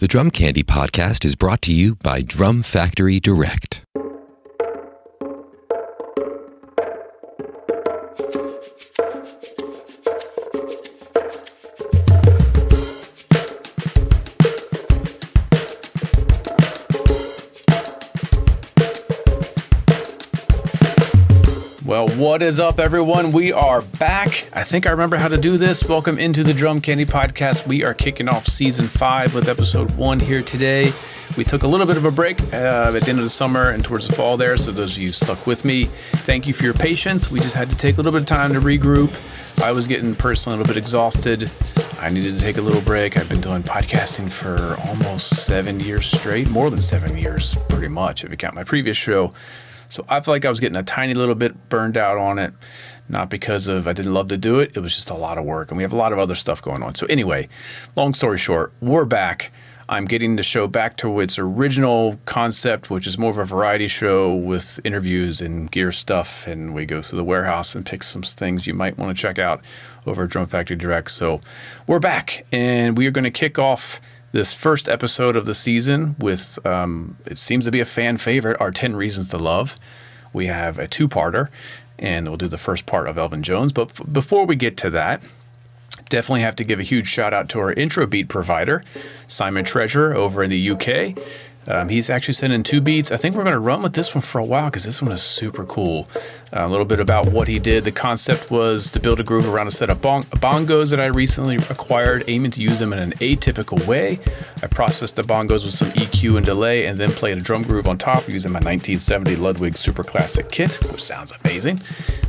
The Drum Candy podcast is brought to you by Drum Factory Direct. What is up, everyone? We are back. I think I remember how to do this. Welcome into the Drum Candy Podcast. We are kicking off season five with episode one here today. We took a little bit of a break uh, at the end of the summer and towards the fall there. So, those of you stuck with me, thank you for your patience. We just had to take a little bit of time to regroup. I was getting personally a little bit exhausted. I needed to take a little break. I've been doing podcasting for almost seven years straight, more than seven years, pretty much, if you count my previous show. So I feel like I was getting a tiny little bit burned out on it, not because of I didn't love to do it. It was just a lot of work, and we have a lot of other stuff going on. So anyway, long story short, we're back. I'm getting the show back to its original concept, which is more of a variety show with interviews and gear stuff. And we go through the warehouse and pick some things you might want to check out over at Drum Factory Direct. So we're back, and we are going to kick off this first episode of the season with um, it seems to be a fan favorite our 10 reasons to love. We have a two-parter and we'll do the first part of elvin jones. But f- before we get to that definitely have to give a huge shout out to our intro beat provider simon treasure over in the uk um, he's actually sending two beats. I think we're going to run with this one for a while because this one is super cool. Uh, a little bit about what he did. The concept was to build a groove around a set of bong- bongos that I recently acquired, aiming to use them in an atypical way. I processed the bongos with some EQ and delay and then played a drum groove on top using my 1970 Ludwig Super Classic kit, which sounds amazing.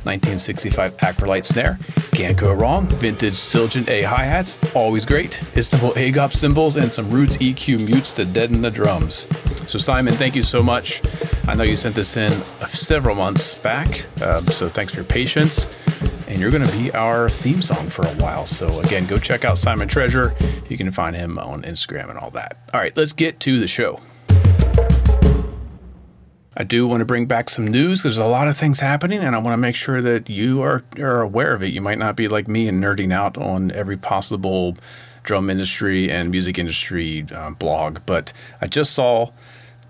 1965 Acrolite snare, can't go wrong. Vintage Zildjian A hi hats, always great. Istanbul AGOP cymbals and some Roots EQ mutes to deaden the drums. So, Simon, thank you so much. I know you sent this in several months back, um, so thanks for your patience. And you're going to be our theme song for a while. So, again, go check out Simon Treasure. You can find him on Instagram and all that. All right, let's get to the show. I do want to bring back some news. There's a lot of things happening, and I want to make sure that you are, are aware of it. You might not be like me and nerding out on every possible drum industry and music industry uh, blog, but I just saw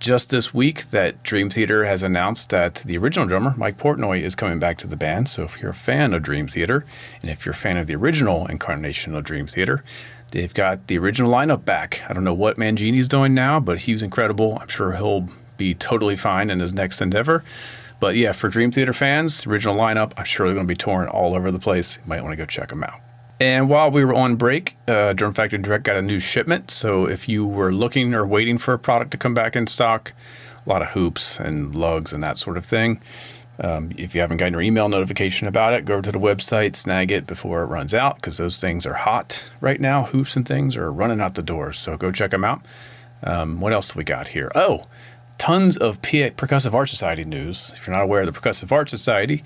just this week that Dream Theater has announced that the original drummer, Mike Portnoy, is coming back to the band. So if you're a fan of Dream Theater, and if you're a fan of the original incarnation of Dream Theater, they've got the original lineup back. I don't know what Mangini's doing now, but he was incredible. I'm sure he'll be totally fine in his next endeavor. But yeah, for Dream Theater fans, original lineup, I'm sure they're going to be touring all over the place. You might want to go check them out. And while we were on break, uh, Drum Factory Direct got a new shipment. So if you were looking or waiting for a product to come back in stock, a lot of hoops and lugs and that sort of thing. Um, if you haven't gotten your email notification about it, go over to the website, snag it before it runs out because those things are hot right now. Hoops and things are running out the doors. So go check them out. Um, what else we got here? Oh, tons of P- Percussive Art Society news. If you're not aware of the Percussive Art Society,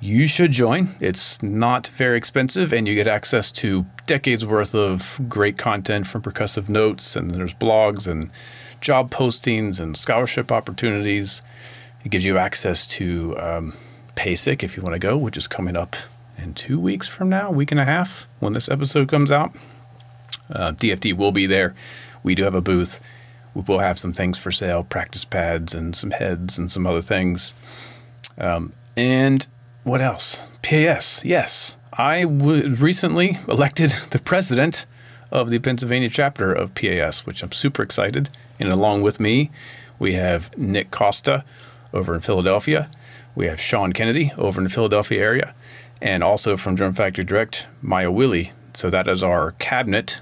you should join. It's not very expensive, and you get access to decades worth of great content from percussive notes, and there's blogs and job postings and scholarship opportunities. It gives you access to um, PASIC if you want to go, which is coming up in two weeks from now, week and a half when this episode comes out. Uh, DFD will be there. We do have a booth. We will have some things for sale, practice pads and some heads and some other things. Um, and what else? PAS. Yes, I recently elected the president of the Pennsylvania chapter of PAS, which I'm super excited. And along with me, we have Nick Costa over in Philadelphia. We have Sean Kennedy over in the Philadelphia area, and also from Drum Factory Direct, Maya Willie. So that is our cabinet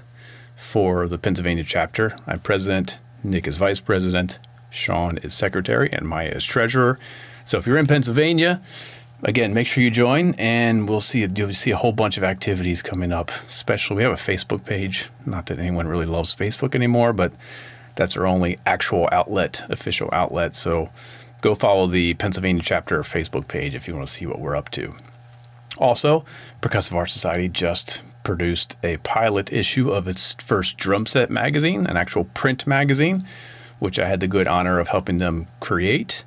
for the Pennsylvania chapter. I'm president. Nick is vice president. Sean is secretary, and Maya is treasurer. So if you're in Pennsylvania, again, make sure you join, and we'll see you'll see a whole bunch of activities coming up. Especially, we have a Facebook page. Not that anyone really loves Facebook anymore, but that's our only actual outlet, official outlet. So go follow the Pennsylvania chapter Facebook page if you want to see what we're up to. Also, Percussive Art Society just produced a pilot issue of its first drum set magazine, an actual print magazine, which I had the good honor of helping them create.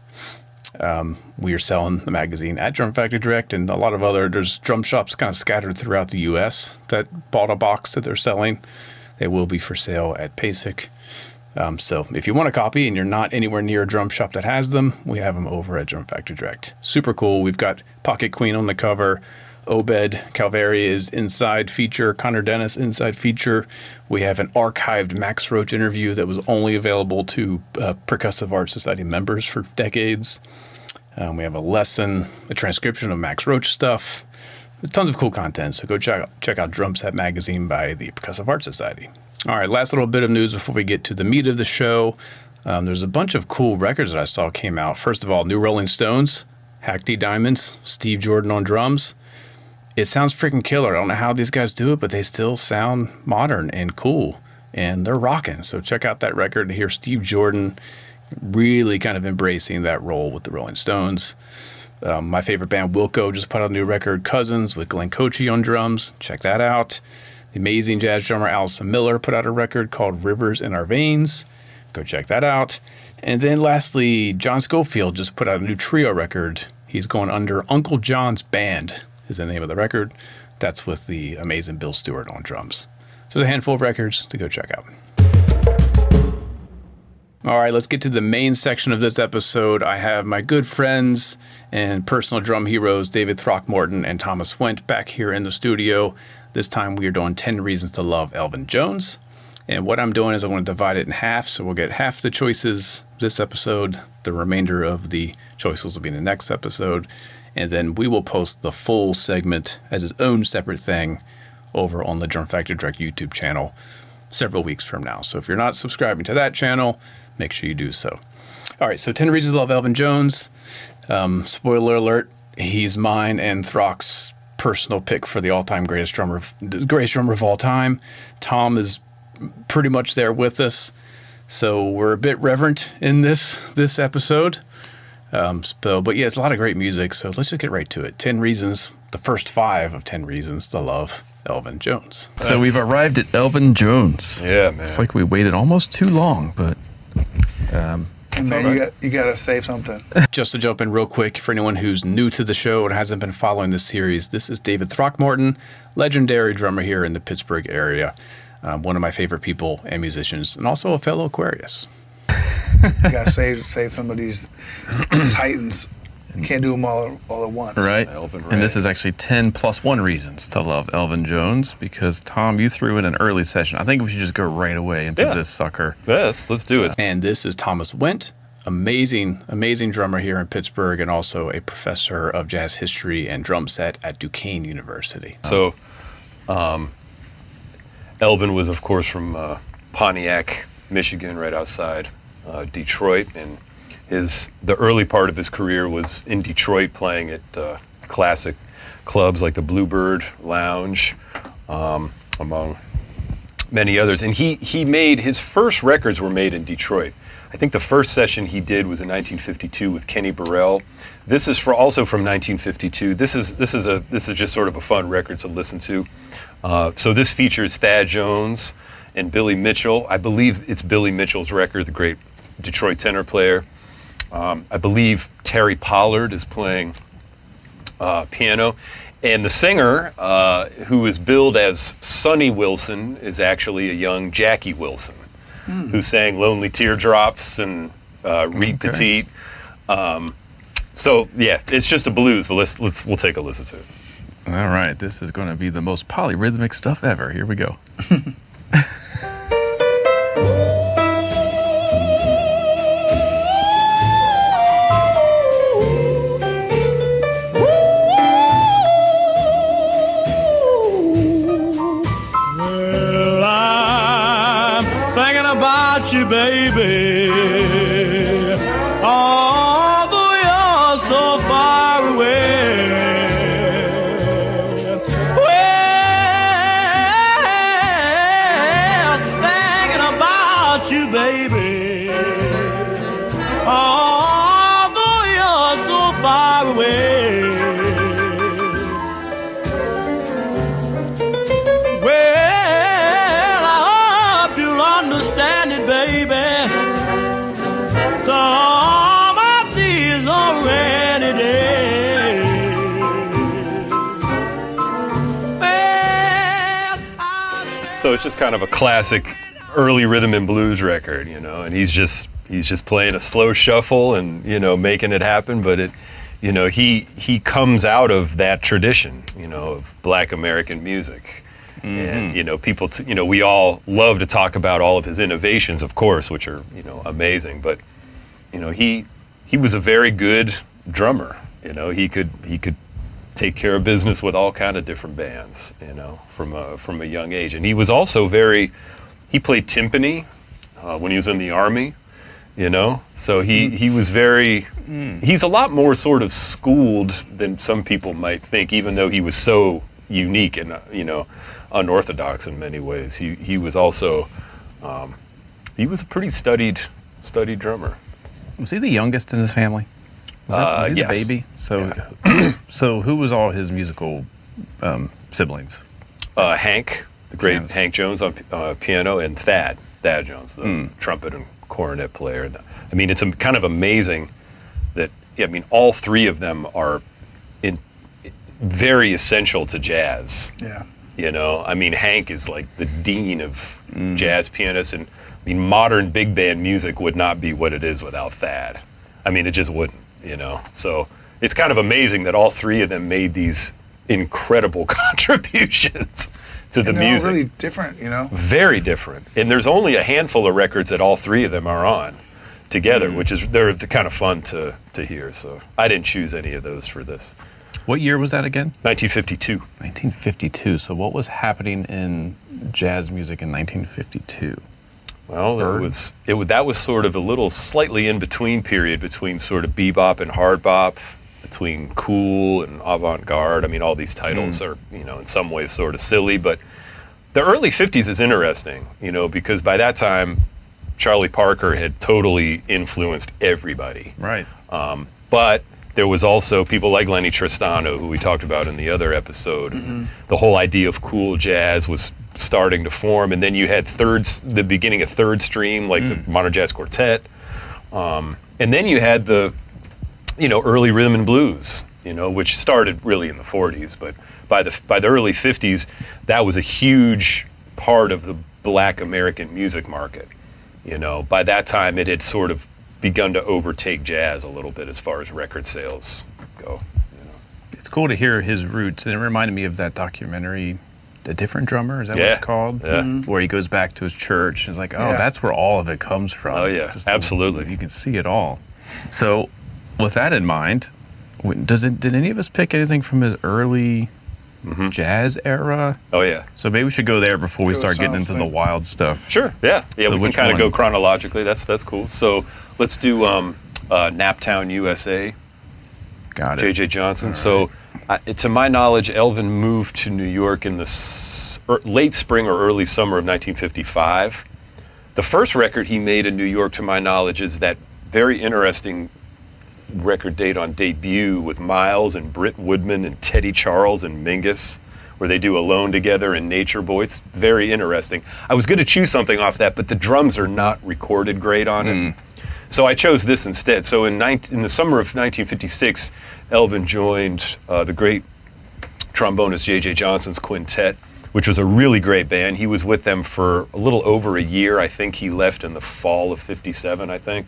Um, we are selling the magazine at Drum Factory Direct and a lot of other, there's drum shops kind of scattered throughout the U.S. that bought a box that they're selling. They will be for sale at PASIC. Um, so if you want a copy and you're not anywhere near a drum shop that has them, we have them over at Drum Factory Direct. Super cool. We've got Pocket Queen on the cover. Obed Calvaire is inside feature, Conor Dennis inside feature. We have an archived Max Roach interview that was only available to uh, Percussive Art Society members for decades. Um, we have a lesson, a transcription of Max Roach stuff, tons of cool content. So go check out, check out Drum Set Magazine by the Percussive Art Society. All right, last little bit of news before we get to the meat of the show. Um, there's a bunch of cool records that I saw came out. First of all, New Rolling Stones, Hackney Diamonds, Steve Jordan on drums it sounds freaking killer. I don't know how these guys do it, but they still sound modern and cool and they're rocking. So check out that record to hear Steve Jordan really kind of embracing that role with the Rolling Stones. Um, my favorite band, Wilco, just put out a new record, Cousins, with Glenn Kotche on drums. Check that out. The amazing jazz drummer Allison Miller put out a record called Rivers in Our Veins. Go check that out. And then lastly, John Scofield just put out a new trio record. He's going under Uncle John's Band is the name of the record. That's with the amazing Bill Stewart on drums. So there's a handful of records to go check out. All right, let's get to the main section of this episode. I have my good friends and personal drum heroes, David Throckmorton and Thomas Wendt, back here in the studio. This time we are doing 10 Reasons to Love Elvin Jones. And what I'm doing is I'm going to divide it in half. So we'll get half the choices this episode. The remainder of the choices will be in the next episode and then we will post the full segment as its own separate thing over on the Drum Factory Direct YouTube channel several weeks from now. So if you're not subscribing to that channel, make sure you do so. All right, so 10 Reasons to Love Elvin Jones. Um, spoiler alert, he's mine and Throck's personal pick for the all-time greatest drummer, greatest drummer of all time. Tom is pretty much there with us, so we're a bit reverent in this this episode. Um, so, but yeah, it's a lot of great music. So let's just get right to it. 10 reasons, the first five of 10 reasons to love Elvin Jones. So we've arrived at Elvin Jones. Yeah, man. It's like we waited almost too long, but. Um, and man, right. you got you got to save something. Just to jump in real quick for anyone who's new to the show and hasn't been following this series, this is David Throckmorton, legendary drummer here in the Pittsburgh area, um, one of my favorite people and musicians, and also a fellow Aquarius you got to save save some of these titans. You can't do them all all at once. Right. And this is actually 10 plus one reasons to love Elvin Jones because, Tom, you threw in an early session. I think we should just go right away into yeah. this sucker. Yes, let's do it. And this is Thomas Wendt, amazing, amazing drummer here in Pittsburgh and also a professor of jazz history and drum set at Duquesne University. So, um, Elvin was, of course, from uh, Pontiac, Michigan, right outside uh, Detroit, and his the early part of his career was in Detroit, playing at uh, classic clubs like the Bluebird Lounge, um, among many others. And he he made his first records were made in Detroit. I think the first session he did was in 1952 with Kenny Burrell. This is for also from 1952. This is this is a this is just sort of a fun record to listen to. Uh, so this features Thad Jones and Billy Mitchell. I believe it's Billy Mitchell's record, the great Detroit tenor player. Um, I believe Terry Pollard is playing uh, piano. And the singer, uh, who is billed as Sonny Wilson, is actually a young Jackie Wilson, mm. who sang Lonely Teardrops and uh, Reet okay. Petite. Um, so yeah, it's just a blues, but let's let's we'll take a listen to it. All right, this is going to be the most polyrhythmic stuff ever. Here we go. baby. It's just kind of a classic early rhythm and blues record, you know, and he's just he's just playing a slow shuffle and you know making it happen, but it you know he he comes out of that tradition, you know, of black American music. And mm-hmm. you know, people, t- you know, we all love to talk about all of his innovations, of course, which are you know amazing. But you know, he he was a very good drummer. You know, he could he could take care of business with all kind of different bands. You know, from a from a young age, and he was also very he played timpani uh, when he was in the army. You know, so he he was very he's a lot more sort of schooled than some people might think, even though he was so unique and uh, you know unorthodox in many ways. He he was also um, he was a pretty studied studied drummer. Was he the youngest in his family? Was, that, Uh, was he yes. the baby? So, so who was all his musical um, siblings? Uh, Hank, the great Pianist. Hank Jones on uh, piano, and Thad Thad Jones, the Hmm. trumpet and cornet player. And, I mean, it's kind of amazing that I mean all three of them are in very essential to jazz. Yeah. You know, I mean, Hank is like the dean of jazz pianists, and I mean, modern big band music would not be what it is without Thad. I mean, it just wouldn't. You know, so it's kind of amazing that all three of them made these incredible contributions to the And they're all music. really different, you know. Very different, and there's only a handful of records that all three of them are on together, hmm. which is they're kind of fun to to hear. So I didn't choose any of those for this. What year was that again? 1952. 1952. So, what was happening in jazz music in 1952? Well, it was it that was sort of a little slightly in between period between sort of bebop and hard bop, between cool and avant garde. I mean, all these titles Hmm. are you know in some ways sort of silly, but the early '50s is interesting, you know, because by that time Charlie Parker had totally influenced everybody. Right. Um, but there was also people like Lennie Tristano, who we talked about in the other episode. The whole idea of cool jazz was starting to form, and then you had thirds, the beginning of third stream, like the modern jazz quartet, um, and then you had the, you know, early rhythm and blues, you know, which started really in the 40s, but by the by the early 50s, that was a huge part of the Black American music market. You know, by that time, it had sort of begun to overtake jazz a little bit as far as record sales go. It's cool to hear his roots, and it reminded me of that documentary, "The Different Drummer." Is that what it's called? Yeah. Where he goes back to his church and is like, "Oh, Yeah. that's where all of it comes from." Oh, yeah. the- Absolutely. you can see it all. So, with that in mind, does it? Did any of us pick anything from his early Mm-hmm. jazz era? Oh yeah, So maybe we should go there before we Go start getting sounds into the wild stuff. sure, yeah, yeah. So we can kind of go chronologically. That's that's cool. So let's do um, uh, Naptown, USA. Got it. J.J. Johnson. So, I, to my knowledge, Elvin moved to New York in the s- er, late spring or early summer of 1955. The first record he made in New York, to my knowledge, is that very interesting record date on debut with Miles and Britt Woodman and Teddy Charles and Mingus, where they do Alone together and Nature Boy. It's very interesting. I was going to choose something off that, but the drums are not recorded great on it. So I chose this instead. So in, 19, in the summer of 1956, Elvin joined uh, the great trombonist J.J. Johnson's quintet, which was a really great band. He was with them for a little over a year. I think he left in the fall of 57, I think.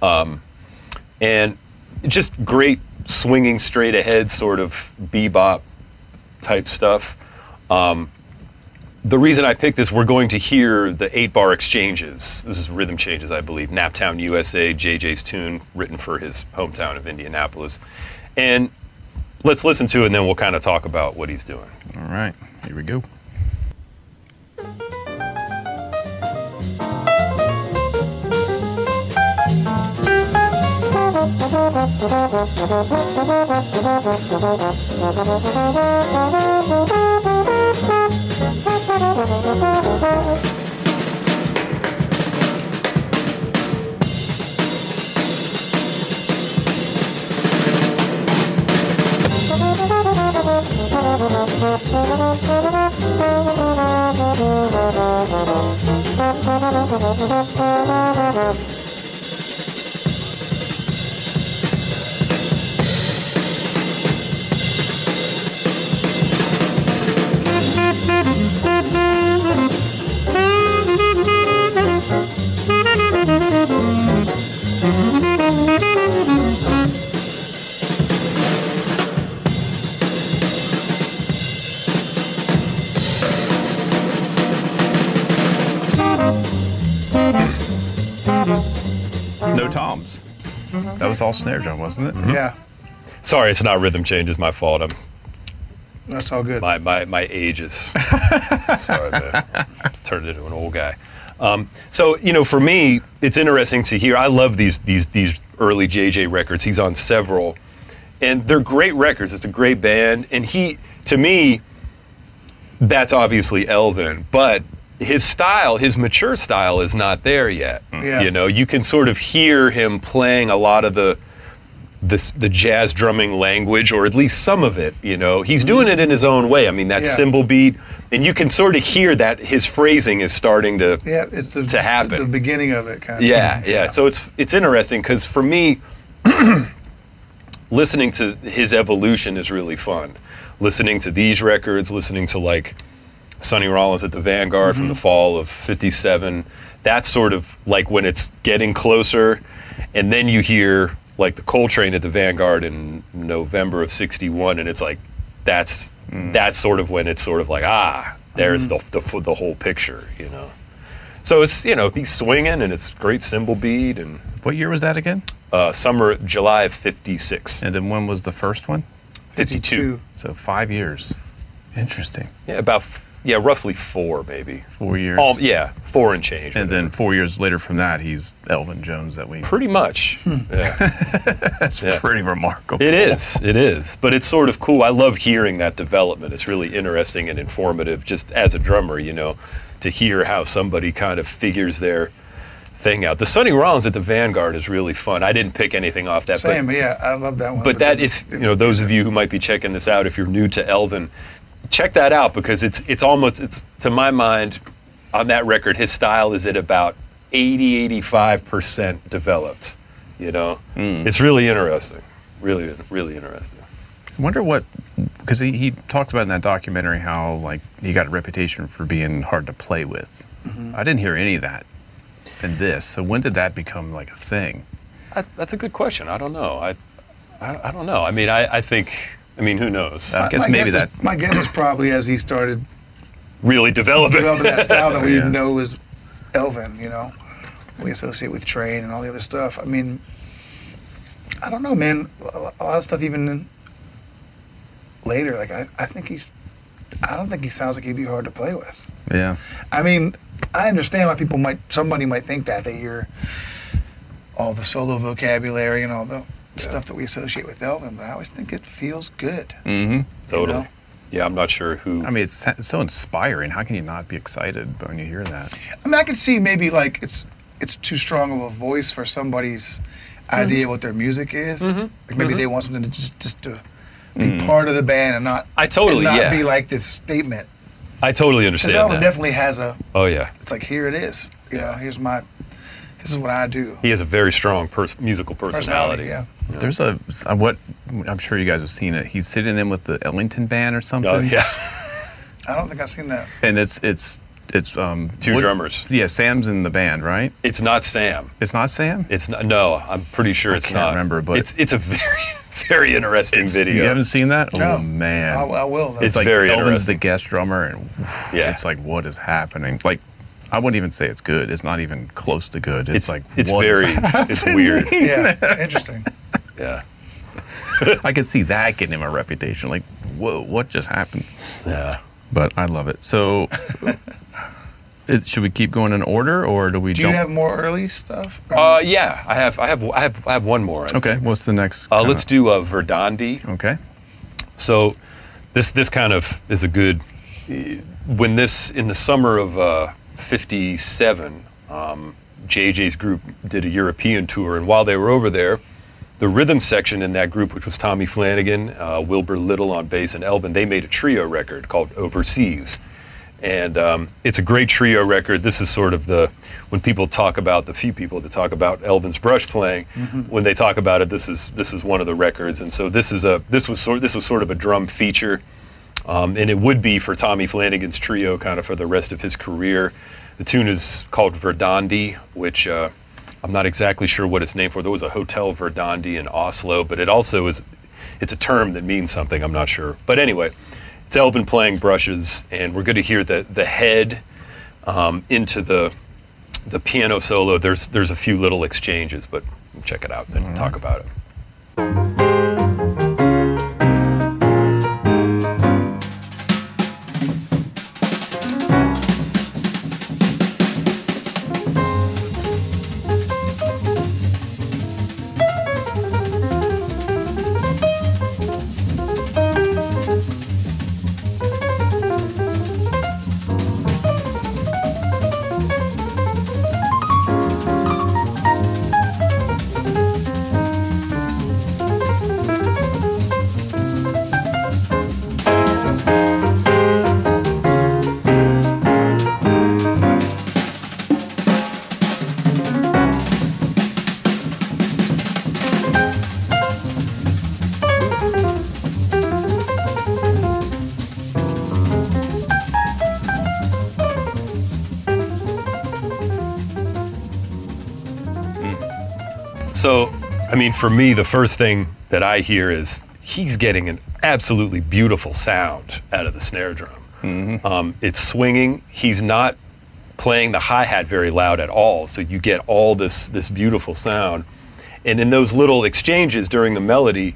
Um, and just great swinging straight ahead sort of bebop type stuff. Um, the reason I picked this, we're going to hear the eight bar exchanges. This is rhythm changes, I believe. Naptown, USA, JJ's tune, written for his hometown of Indianapolis. And let's listen to it and then we'll kind of talk about what he's doing. All right, here we go. All snare drum, wasn't it? Yeah, Sorry, it's not rhythm change. It's my fault. I'm that's all good. my my, my age is sorry man turned into an old guy um, so you know for me it's interesting to hear i love these these these early jj records he's on several and they're great records it's a great band and he to me that's obviously elvin but his style his mature style is not there yet mm. Yeah. you know you can sort of hear him playing a lot of the the, the jazz drumming language, or at least some of it. You know, he's mm. doing it in his own way. I mean, that Yeah. cymbal beat, and you can sort of hear that his phrasing is starting to. yeah, it's the, to happen. the beginning of it, kind of. Yeah, yeah. So it's it's interesting because for me, listening to his evolution is really fun. Listening to these records, listening to like Sonny Rollins at the Vanguard from the fall of '57. That's sort of like when it's getting closer, and then you hear like the Coltrane at the Vanguard in November of '61, and it's like that's that's sort of when it's sort of like ah, there's the, the the whole picture, you know. So it's you know he's swinging and it's great cymbal beat and What year was that again? uh, summer July of '56, And then when was the first one? 52. So five years. Interesting. Yeah, about yeah, roughly four maybe. Four years. All, yeah, four and change. And then four years later from that, he's Elvin Jones that we. pretty much. Hmm. Yeah, That's yeah. pretty remarkable. it is. It is. But it's sort of cool. I love hearing that development. It's really interesting and informative. Just as a drummer, you know, to hear how somebody kind of figures their thing out. The Sonny Rollins at the Vanguard is really fun. I didn't pick anything off that. but- Same, but yeah, I love that one. But that, if you know, those of you who might be checking this out, if you're new to Elvin, check that out because it's it's almost it's to my mind on that record, his style is at about 80, 85 percent developed. You know, it's really interesting. Really, really interesting. I wonder what, because he, he talked about in that documentary how like he got a reputation for being hard to play with. Mm-hmm. I didn't hear any of that in this. So when did that become like a thing? I, that's a good question. I don't know. I, I, I don't know. I mean, I, I think. I mean, who knows? I guess my maybe guess that. Is, my guess is probably as he started really developing. developing that style that we Yeah. know is Elvin, you know, we associate with Train and all the other stuff. I mean, I don't know, man. A a lot of stuff even later, like I, I think he's, I don't think he sounds like he'd be hard to play with. Yeah. I mean, I understand why people might, somebody might think that they hear all the solo vocabulary and all the stuff that we associate with Elvin, but I always think it feels good. Mm-hmm. Totally. know? Yeah, I'm not sure who. I mean, it's, it's so inspiring. How can you not be excited when you hear that? I mean, I can see maybe like it's it's too strong of a voice for somebody's mm-hmm. idea of what their music is. Mm-hmm. Like maybe mm-hmm. they want something to just just to be mm. part of the band and not I totally, and not yeah. be like this statement. I totally understand Elvin that. definitely has a. oh yeah. It's like here it is. You know, here's my. This is what I do. He has a very strong pers- musical personality. Personality. Yeah. There's a, a what I'm sure you guys have seen it. He's sitting in with the Ellington band or something. Oh yeah. I don't think I've seen that. And it's it's it's um Two what- drummers. Yeah, Sam's in the band, right? It's not Sam. It's not Sam. It's not, no. I'm pretty sure I it's can't not. remember, but- it's it's a very very interesting video. You haven't seen that? No. Oh man, I, I will. though. It's like very Elvin's the guest drummer, and Yeah. it's like what is happening? Like I wouldn't even say it's good. It's not even close to good. It's, It's like it's what is very it's weird. yeah, interesting. Yeah. I could see that getting him a reputation. Like, whoa, what just happened? Yeah. But I love it. So, it, should we keep going in order, or do we Do you have more early stuff? Uh, yeah. I have I have I have I have one more. I okay, think. what's the next? Uh, let's do uh, Verdandi. Okay. So this this kind of is a good when this in the summer of uh, 57 um, JJ's group did a European tour and while they were over there the rhythm section in that group which was Tommy Flanagan uh, Wilbur Little on bass and Elvin they made a trio record called Overseas and um, it's a great trio record. This is sort of the when people talk about the few people that talk about Elvin's brush playing, when they talk about it, this is this is one of the records. And so this is a this was sort this was sort of a drum feature, um, and it would be for Tommy Flanagan's trio, kind of for the rest of his career. The tune is called Verdandi, which uh, I'm not exactly sure what it's named for. There was a hotel Verdandi in Oslo, but it also is it's a term that means something. I'm not sure, but anyway. It's Elvin playing brushes, and we're going to hear the the head um, into the the piano solo. There's there's a few little exchanges, but check it out and talk about it. So, I mean, for me, the first thing that I hear is he's getting an absolutely beautiful sound out of the snare drum. Um, it's swinging. He's not playing the hi hat very loud at all, so you get all this this beautiful sound. And in those little exchanges during the melody,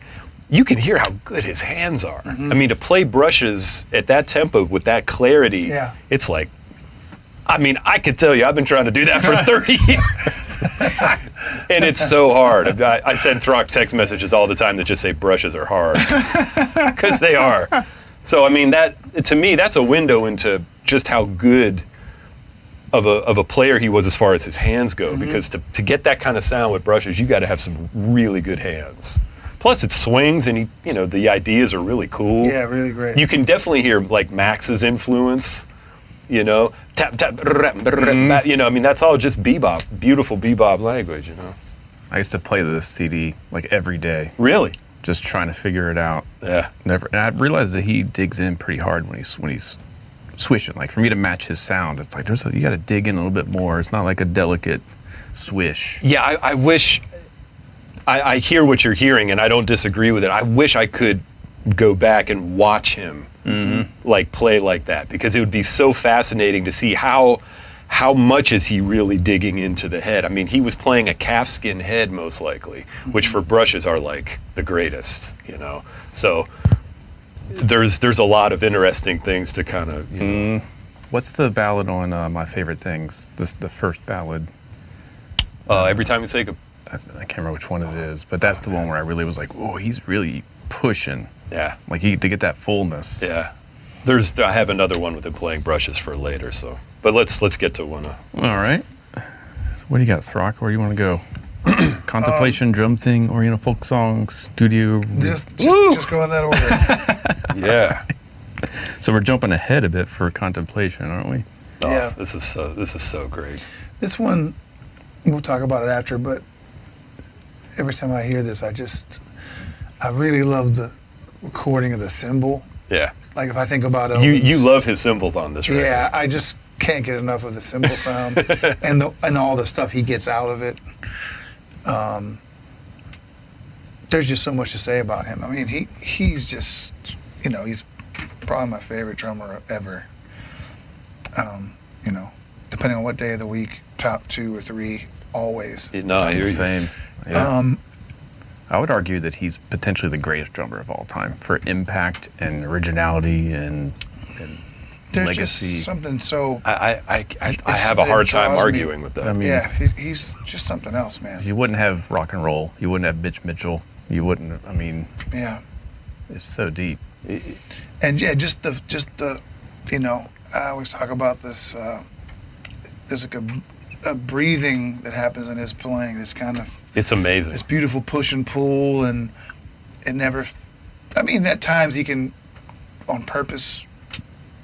you can hear how good his hands are. I mean, to play brushes at that tempo with that clarity, Yeah. it's like I mean, I could tell you, I've been trying to do that for 30 years. and it's so hard. I, I send Throck text messages all the time that just say brushes are hard. Because they are. So, I mean, that to me, that's a window into just how good of a, of a player he was as far as his hands go. Mm-hmm. Because to, to get that kind of sound with brushes, you got to have some really good hands. Plus, it swings, and he, you know, the ideas are really cool. Yeah, really great. You can definitely hear like Max's influence, you know, tap tap, rap, rap, rap, mm-hmm. you know. I mean, that's all just bebop, beautiful bebop language, you know. I used to play this CD like every day, Really? just trying to figure it out. Yeah. Never. And I realized that he digs in pretty hard when he's when he's swishing. Like for me to match his sound, it's like there's a, you got to dig in a little bit more. It's not like a delicate swish. Yeah, I, I wish. I, I hear what you're hearing, and I don't disagree with it. I wish I could go back and watch him like play like that because it would be so fascinating to see how how much is he really digging into the head. I mean, he was playing a calfskin head most likely, which for brushes are like the greatest, you know. So there's there's a lot of interesting things to kind of you know, What's the ballad on uh, my favorite things? This the first ballad. uh, every time you say. I, I can't remember which one it is, but that's the one where I really was like, oh, he's really pushing. yeah Like he to get that fullness. Yeah. There's I have another one with him playing brushes for later, so but let's let's get to one. Uh, All right. What do you got, Throck? Where do you want to go? Contemplation, drum thing, Oriental folk song, studio. just just, just go in that order. yeah. So we're jumping ahead a bit for contemplation, aren't we? Oh, Yeah. This is so this is so great. this one, we'll talk about it after, but every time I hear this, I just, I really love the recording of the cymbal. Yeah. Like if I think about You you love his cymbals on this record. Yeah, I just can't get enough of the cymbal sound and the, and all the stuff he gets out of it. Um, there's just so much to say about him. I mean, he he's just, you know, he's probably my favorite drummer ever. Um, you know, depending on what day of the week, top two or three, always. No, I hear you. Same. Yeah. Um, I would argue that he's potentially the greatest drummer of all time for impact and originality and, and there's legacy. just something so. I I, I, I, I have a hard time draws me. arguing with that. I mean, Yeah, he, he's just something else, man. you wouldn't have rock and roll. You wouldn't have Mitch Mitchell. You wouldn't. I mean, Yeah. it's so deep. and yeah, just the just the, you know, I always talk about this. Uh, there's like a, a breathing that happens in his playing. It's kind of It's amazing. this beautiful push and pull, and it never. I mean, at times he can, on purpose,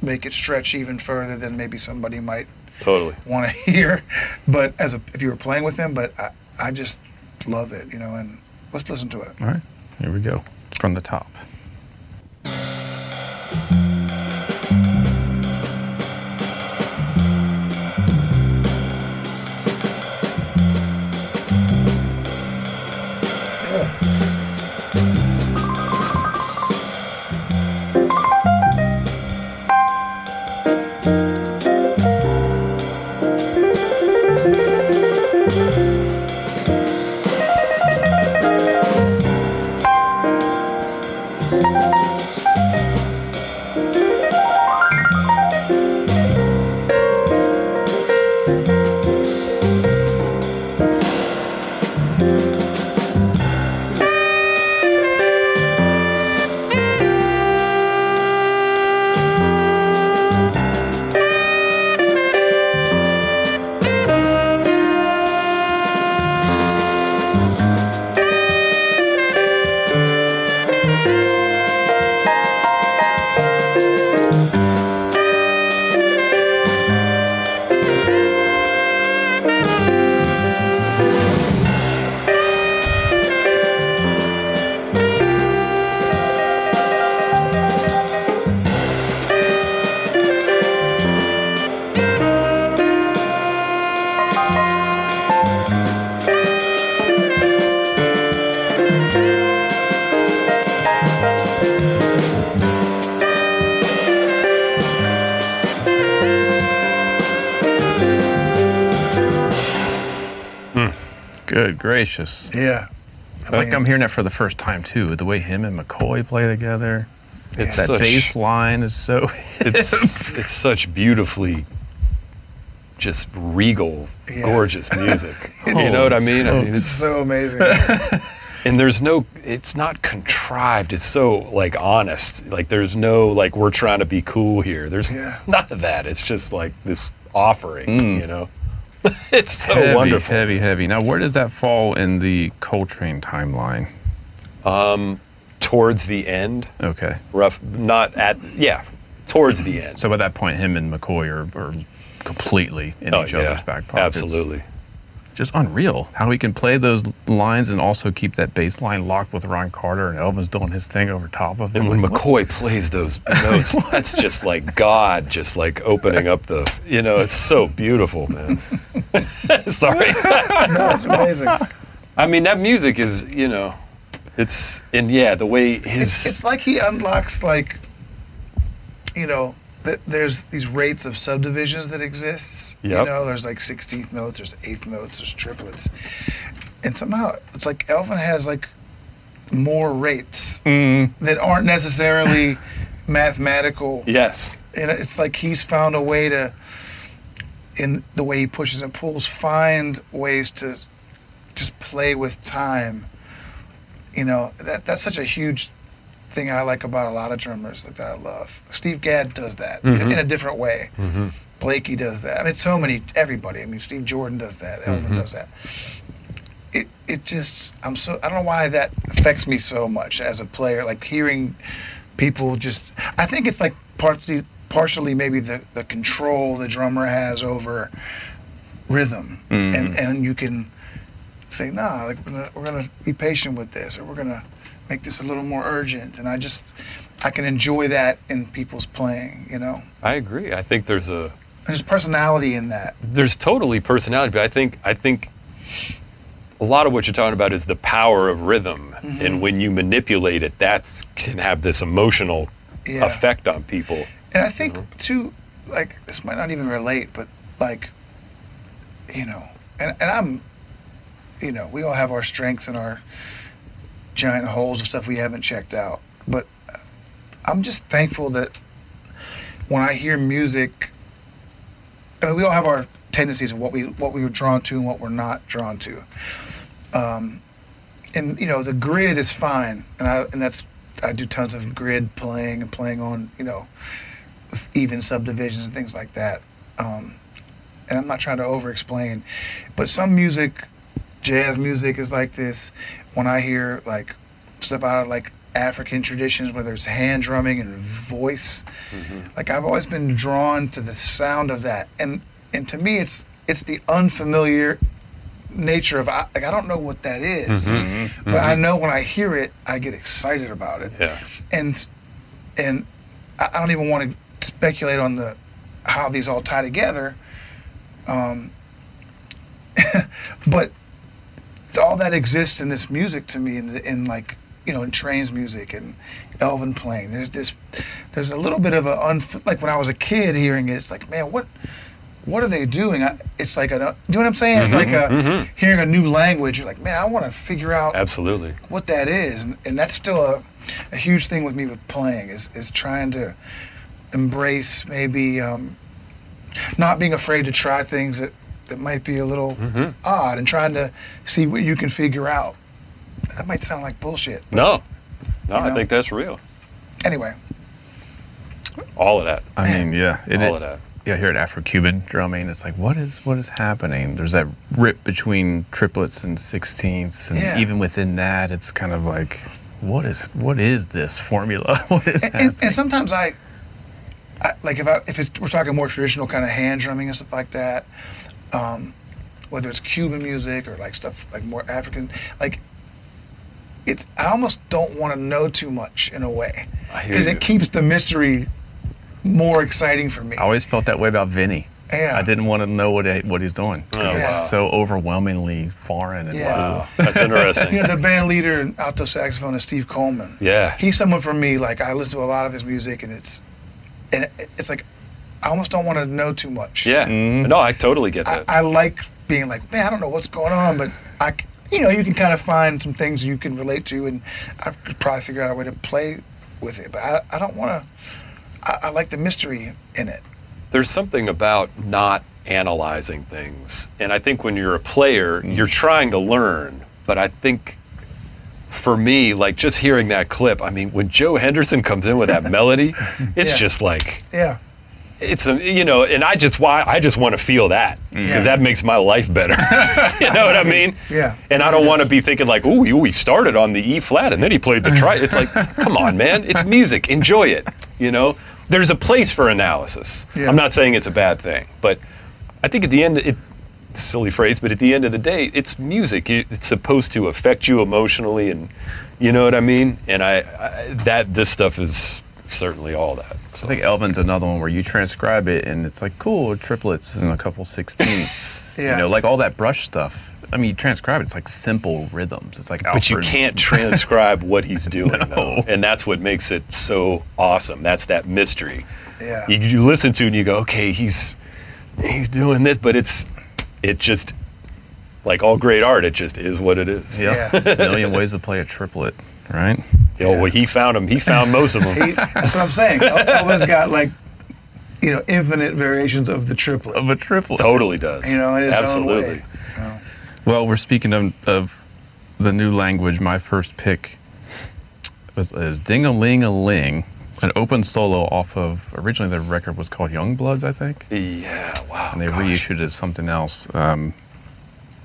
make it stretch even further than maybe somebody might Totally. want to hear. But as a, if you were playing with him, but I, I just love it, you know. And let's listen to it. All right, here we go from the top. Good gracious. Yeah. I think I'm hearing that for the first time too. The way him and McCoy play together. It's that such, bass line is so. It's it's such beautifully, just regal, Yeah. gorgeous music. you know what I mean? I mean, It's it's so amazing. and there's no it's not contrived it's so like honest like there's no like we're trying to be cool here there's Yeah. none of that it's just like this offering Mm. you know it's so heavy, wonderful heavy, heavy. Now, where does that fall in the Coltrane timeline? um towards the end Okay. rough not at yeah towards the end So by that point, him and McCoy are, are completely in Oh, each yeah, other's back pockets. absolutely Just unreal how he can play those lines and also keep that bass line locked with Ron Carter and Elvin's doing his thing over top of him. and when Like, McCoy plays those notes, that's just like God, just like opening up the, you know, it's so beautiful, man. Sorry. no, it's amazing. I mean, that music is, you know, it's and yeah, the way his It's, it's like he unlocks like, you know, th- there's these rates of subdivisions that exists. You know, there's like 16th notes, there's eighth notes, there's triplets, and somehow it's like Elvin has like more rates mm, that aren't necessarily mathematical. yes, and it's like he's found a way to in the way he pushes and pulls find ways to just play with time. You know that that's such a huge thing i like about a lot of drummers that i love steve gadd does that in, mm-hmm. in a different way. Mm-hmm. Blakey does that. I mean so many everybody. I mean steve jordan does that. Elvin mm-hmm. does that. It, it just i'm so i don't know why that affects me so much as a player like hearing people just i think it's like partially partially maybe the, the control the drummer has over rhythm. And and you can say nah like we're gonna, we're gonna be patient with this or we're gonna make this a little more urgent and i just i can enjoy that in people's playing you know? I agree. I think there's a there's personality in that. There's totally personality, but I think I think a lot of what you're talking about is the power of rhythm, mm-hmm. and when you manipulate it, that can have this emotional yeah. effect on people. And I think mm-hmm. too, like this might not even relate, but like, you know, and and I'm, you know, we all have our strengths and our giant holes of stuff we haven't checked out. But I'm just thankful that when I hear music, I mean, we all have our tendencies of what we what we were drawn to and what we're not drawn to. Um, and you know, the grid is fine, and I and that's I do tons of grid playing and playing on you know even subdivisions and things like that. Um, and I'm not trying to over explain, but some music, jazz music is like this. When I hear like stuff out of like African traditions where there's hand drumming and voice, mm-hmm. like I've always been drawn to the sound of that. And and to me, it's it's the unfamiliar nature of I- like I don't know what that is, mm-hmm. but I mm-hmm. know when I hear it, I get excited about it Yeah. and and I I don't even want to speculate on the how these all tie together. Um, but all that exists in this music to me, in, in like you know, in Trane's music and Elvin playing. There's this, there's a little bit of a unf- like when I was a kid hearing it. It's like, man, what, what are they doing? I, it's like a, do you know what I'm saying? It's like a hearing a new language. You're like, man, I want to figure out Absolutely. what that is, and, and that's still a, a huge thing with me with playing is is trying to embrace maybe um, not being afraid to try things that that might be a little odd, and trying to see what you can figure out. That might sound like bullshit. No, no, You I think that's real. Anyway, All of that. I mean, yeah, it, All of that. Yeah, here at Afro-Cuban drumming, it's like, what is what is happening? There's that rip between triplets and sixteenths, and Yeah. even within that, it's kind of like, what is what is this formula? what is and, happening? and, and sometimes I, I like if I if it's we're talking more traditional kind of hand drumming and stuff like that, um, whether it's Cuban music or like stuff like more African, like it's I almost don't want to know too much in a way because it keeps the mystery more exciting for me. I always felt that way about Vinny. Yeah. I didn't want to know what he, what he's doing because Oh, it's wow. so overwhelmingly foreign and Yeah. Wow, that's interesting. You know, the band leader and alto saxophone is Steve Coleman. yeah. He's someone for me. Like I listen to a lot of his music, and it's and it's like I almost don't want to know too much. Yeah. Mhm. No, I totally get that. I like being like, man, I don't know what's going on, but I, you know, you can kind of find some things you can relate to, and I could probably figure out a way to play with it. But I, I don't want to. I, I like the mystery in it. there's something about not analyzing things. And I think when you're a player, you're trying to learn. But I think for me, like just hearing that clip, I mean, when Joe Henderson comes in with that melody, it's Yeah. just like Yeah. It's a you know, and I just why I just want to feel that mm. because Yeah. that makes my life better. you know what I mean? Yeah. And I don't want to be thinking like, ooh, ooh, he started on the E flat and then he played the tri. It's like, come on, man, it's music. Enjoy it. You know, there's a place for analysis. Yeah. I'm not saying it's a bad thing, but I think at the end, it silly phrase, but at the end of the day, it's music. It's supposed to affect you emotionally, and you know what I mean. And I, I that this stuff is certainly all that. I think Elvin's another one where you transcribe it and it's like cool triplets and a couple sixteenths. Yeah. You know, like all that brush stuff. I mean, you transcribe it, it's like simple rhythms. It's like Alfred. But you can't transcribe what he's doing, No. though. and that's what makes it so awesome. That's that mystery. Yeah. You, you listen to it and you go, okay, he's he's doing this, but it's it just like all great art. It just is what it is. Yeah. Yeah. a million ways to play a triplet, right? You know, well, he found them. He found most of them. He, that's what I'm saying. El- Elvin's got like, you know, infinite variations of the triplet. Of a triplet. totally does. You know, in his own Absolutely. way. You know? Well, we're speaking of, of the new language. My first pick was is Ding a Ling a Ling, an open solo off of originally the record was called Young Bloods, I think, Yeah. Wow. and they gosh. reissued it as something else. Um,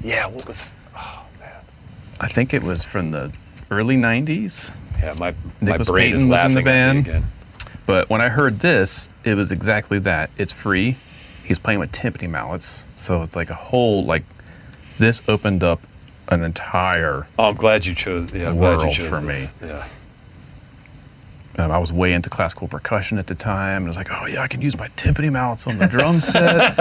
Yeah. What was? Oh man. I think it was from the early '90s. Yeah. My my Nicholas brain Payton is was in laughing the at me band. again. But when I heard this, it was exactly that. It's free. He's playing with timpani mallets, so it's like a whole like. This opened up an entire. Oh, I'm glad you chose. Yeah. I'm glad you World chose for this. me. Yeah. Um, I was way into classical percussion at the time, and I was like, "Oh yeah, I can use my timpani mallets on the drum set."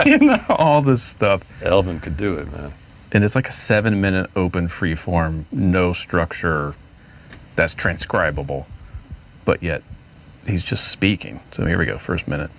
you know, all this stuff, Elvin could do it, man. And it's like a seven-minute open free form, no structure, that's transcribable, but yet he's just speaking. So here we go, first minute.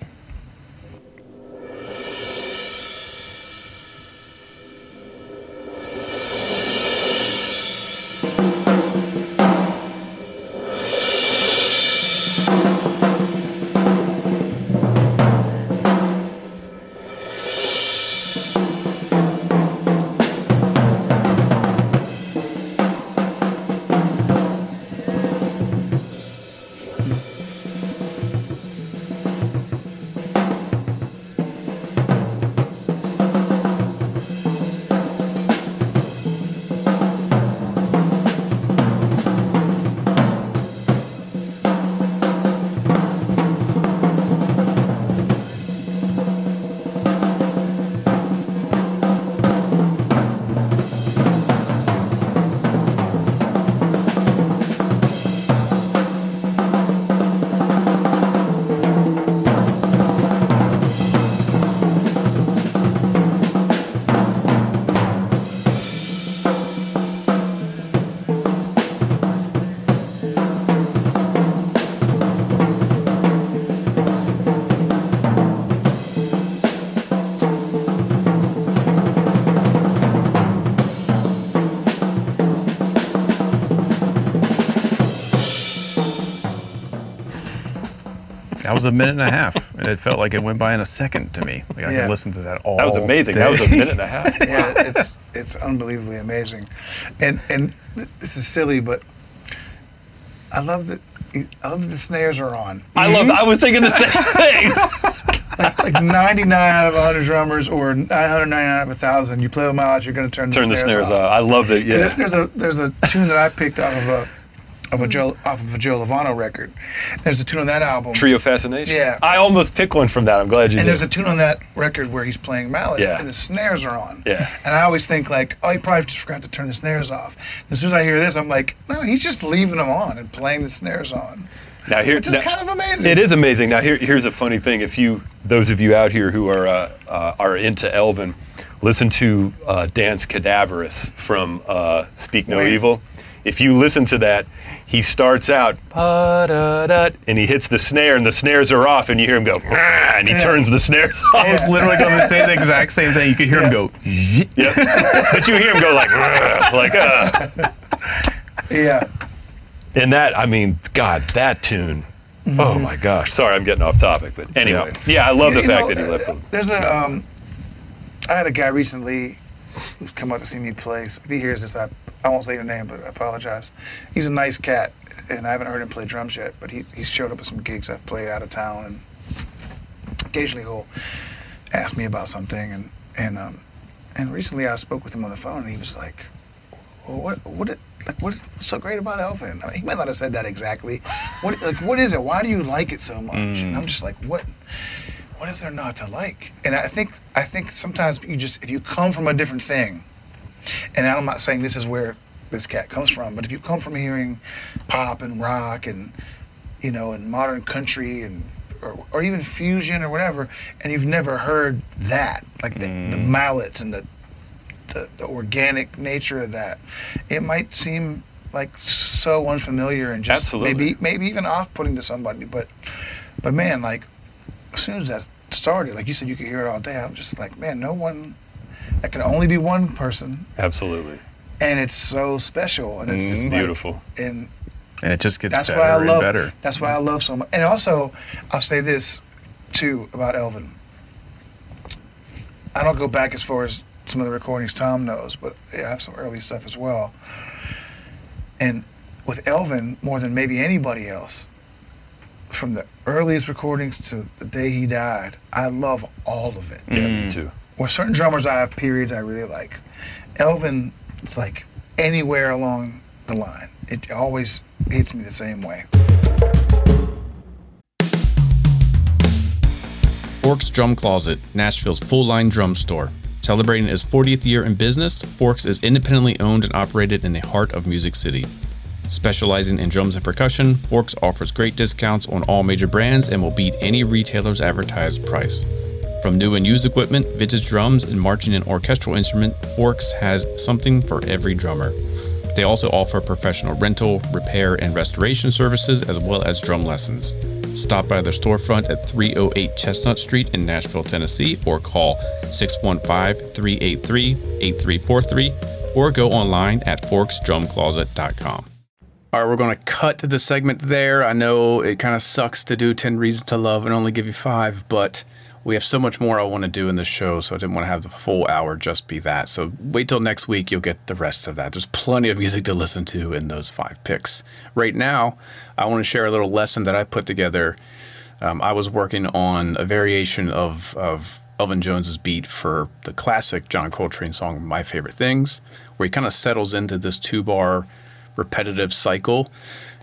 Was a minute and a half, and it felt like it went by in a second to me. Like I Yeah. could listen to that all. That was amazing. Day. That was a minute and a half. yeah, it's it's unbelievably amazing, and and this is silly, but I love that I love that the snares are on. I love. I was thinking the same thing. Like 99 out of 100 drummers, or 999 out of a 1,000, you play them out, you're going to turn the Turn the snares, snares off. off. I love it. There- Yeah. There's a there's a tune that I picked off of a of a Joe off of a Joe Lovano record. There's a tune on that album. Trio Fascination. Yeah. I almost picked one from that. I'm glad you And did. there's a tune on that record where he's playing mallets Yeah. and the snares are on. Yeah. And I always think like, oh, he probably just forgot to turn the snares off. As soon as I hear this, I'm like, no, he's just leaving them on and playing the snares on, now here, which is now- kind of amazing. It is amazing. Now here, here's a funny thing. If you, those of you out here who are uh, uh, are into Elvin, listen to uh, Dance Cadaverous from uh, Speak No Wait. Evil. if you listen to that, he starts out and he hits the snare, and the snares are off, and you hear him go, "Ah," and he turns the snares off. I was literally going to say the exact same thing. You could hear him go, Yep. but you hear him go like, "Ah," like, uh. Yeah. and that, I mean, God, that tune. Oh my gosh! Sorry, I'm getting off topic, but anyway, yeah, I love the You fact know, that he left them. There's a um, I had a guy recently who's come out to see me play. So if he hears this, I, I won't say your name, but I apologize. He's a nice cat, and I haven't heard him play drums yet. But he he's showed up at some gigs I've played out of town, and occasionally he'll ask me about something. And and um, and recently I spoke with him on the phone, and he was like, well, "What what it, like what's so great about Elvin?" I mean, he might not have said that exactly. What like what is it? Why do you like it so much? And I'm just like, what? What is there not to like? And I think I think sometimes you just if you come from a different thing, and I'm not saying this is where this cat comes from, but if you come from hearing pop and rock and you know and modern country and or, or even fusion or whatever, and you've never heard that like the, the mm. mallets and the, the the organic nature of that, it might seem like so unfamiliar and just Absolutely. maybe maybe even off-putting to somebody, but but man, like as soon as that started, like you said, you could hear it all day. I'm just like, man, no one. That can only be one person, Absolutely, and it's so special, and it's mm-hmm. like- beautiful. and and it just gets that's better why I and love. better. That's why I love so much. And also, I'll say this too about Elvin. I don't go back as far as some of the recordings Tom knows, but yeah, I have some early stuff as well. And with Elvin, more than maybe anybody else, from the earliest recordings to the day he died, I love all of it. Yeah, me mm. too. With certain drummers, I have periods I really like. Elvin, it's like anywhere along the line. It always hits me the same way. Forks Drum Closet, Nashville's full line drum store. Celebrating its 40th year in business, Forks is independently owned and operated in the heart of Music City. Specializing in drums and percussion, Forks offers great discounts on all major brands and will beat any retailer's advertised price. From new and used equipment, vintage drums, and marching and orchestral instrument, Forks has something for every drummer. They also offer professional rental, repair, and restoration services as well as drum lessons. Stop by their storefront at 308 Chestnut Street in Nashville, Tennessee, or call 615 383 8343 or go online at forksdrumcloset.com. All right, we're going to cut the segment there. I know it kind of sucks to do 10 Reasons to Love and only give you five, but we have so much more I want to do in this show, so I didn't want to have the full hour just be that. So wait till next week, you'll get the rest of that. There's plenty of music to listen to in those five picks. Right now, I want to share a little lesson that I put together. Um, I was working on a variation of, of Elvin Jones's beat for the classic John Coltrane song, My Favorite Things, where he kind of settles into this two bar repetitive cycle.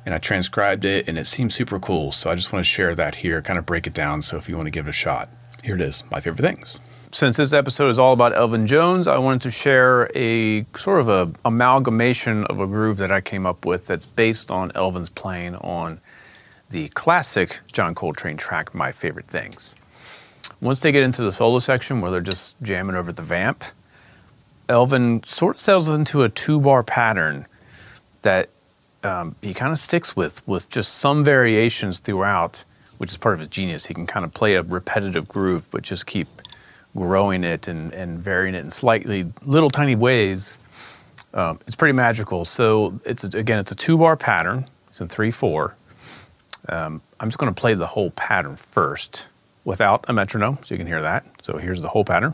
And I transcribed it and it seems super cool. So I just want to share that here, kind of break it down. So if you want to give it a shot, here it is My Favorite Things. Since this episode is all about Elvin Jones, I wanted to share a sort of a amalgamation of a groove that I came up with that's based on Elvin's playing on the classic John Coltrane track, My Favorite Things. Once they get into the solo section where they're just jamming over the vamp, Elvin sort of settles into a two bar pattern that um, he kind of sticks with, with just some variations throughout, which is part of his genius. He can kind of play a repetitive groove, but just keep growing it and, and varying it in slightly little tiny ways. Um, it's pretty magical. So it's a, again, it's a two bar pattern. It's in three four. Um, I'm just going to play the whole pattern first without a metronome, so you can hear that. So here's the whole pattern.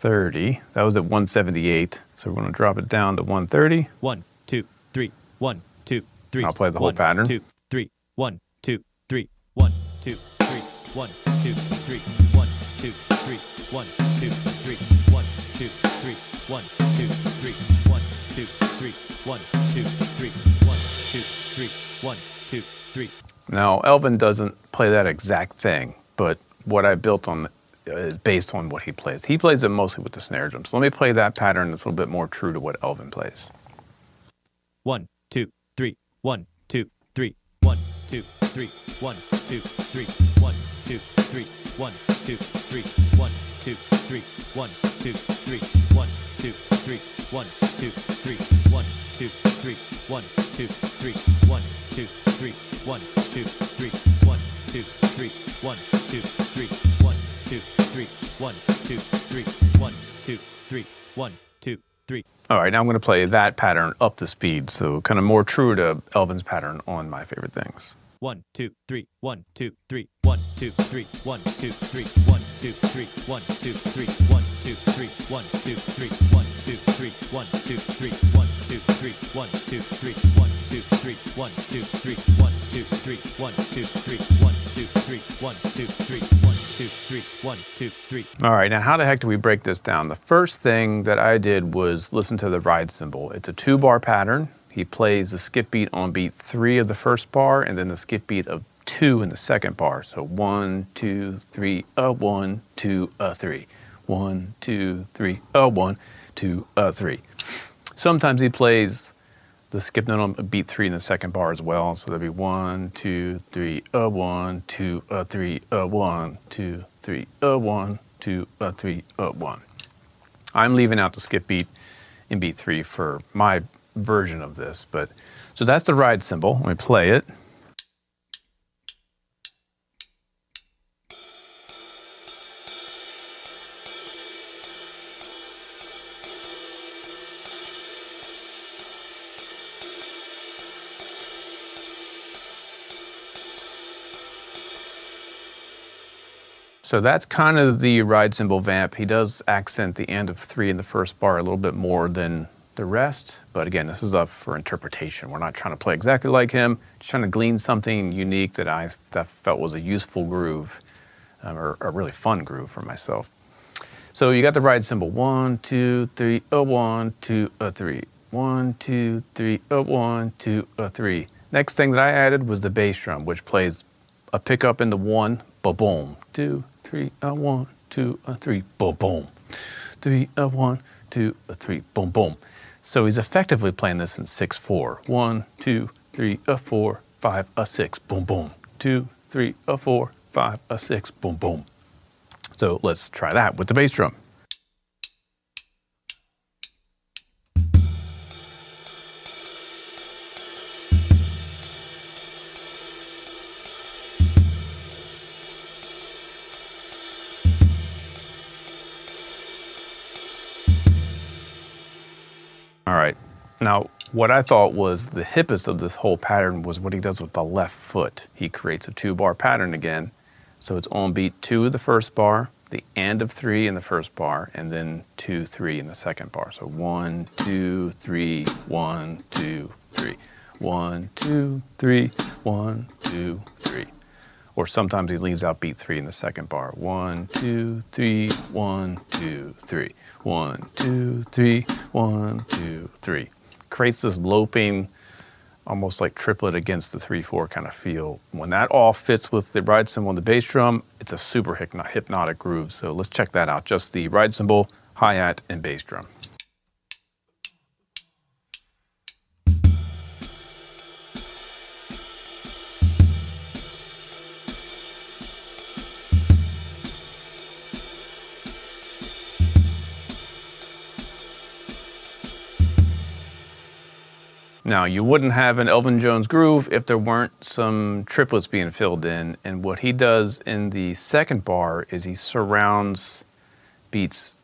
130. That was at 178. So we're going to drop it down to 130. One, two, three. One, two, three. I'll play the whole One, pattern. Two, three. One, two, three. One, two, three. One, two, three. One, two, three. One, two, three. One, two, three. One, two, three. One, two, three. One, two, three. One, two, three. One, two, three. Now, Elvin doesn't play that exact thing, but what I built on is based on what he plays. He plays it mostly with the snare drum. So let me play that pattern that's a little bit more true to what Elvin plays. One, two, three. One, two, three. One, two, three. One, two, three. One, two, three. One, two, three. One, two, three. One, two, three. One, two, three. One, two, three. One, two, three. One, two, three. One, two, three. One, One, two, three. All right, now I'm going to play that pattern up to speed, so kind of more true to Elvin's pattern on my favorite things. One, two, three, one, two, three, one, two, three, one, two, three, one, two, three, one, two, three, one, two, three, one, two, three, one, two, three, one, two, three, one, two, three, one, two, three, one, two, three, one, two, three, one, two, three. All right, now how the heck do we break this down? The first thing that I did was listen to the ride cymbal. It's a two bar pattern. He plays the skip beat on beat three of the first bar and then the skip beat of two in the second bar. So one, two, three, a one, two, a three. One, two, three, a one, two, a three. Sometimes he plays the skip note on beat three in the second bar as well. So there'll be one, two, three, a one, two, a three, a one, two, three, a one, two, a three, a one. I'm leaving out the skip beat in beat three for my version of this, but so that's the ride cymbal. Let me play it. So that's kind of the ride cymbal vamp. He does accent the end of three in the first bar a little bit more than the rest. But again, this is up for interpretation. We're not trying to play exactly like him, just trying to glean something unique that I that felt was a useful groove um, or a really fun groove for myself. So you got the ride cymbal one, two, three, a one, two, a three. One, two, three, a one, two, a three. Next thing that I added was the bass drum, which plays a pickup in the one, ba boom, two, three, a one, two, a three, boom, boom, three, a one, two, a three, boom, boom. So he's effectively playing this in six four. One, two, three, a four, five, a six, boom, boom. Two, three, a four, five, a six, boom, boom. So let's try that with the bass drum. All right. Now, what I thought was the hippest of this whole pattern was what he does with the left foot. He creates a two bar pattern again. So it's on beat two of the first bar, the end of three in the first bar, and then two, three in the second bar. So one, two, three, one, two, three. One, two, three, one, two, three. Or sometimes he leaves out beat three in the second bar. One, two, three, one, two, three. One, two, three, one, two, three. Creates this loping, almost like triplet against the three, four kind of feel. When that all fits with the ride cymbal and the bass drum, it's a super hypnotic groove. So let's check that out. Just the ride cymbal, hi hat, and bass drum. Now, you wouldn't have an Elvin Jones groove if there weren't some triplets being filled in. And what he does in the second bar is he surrounds beats.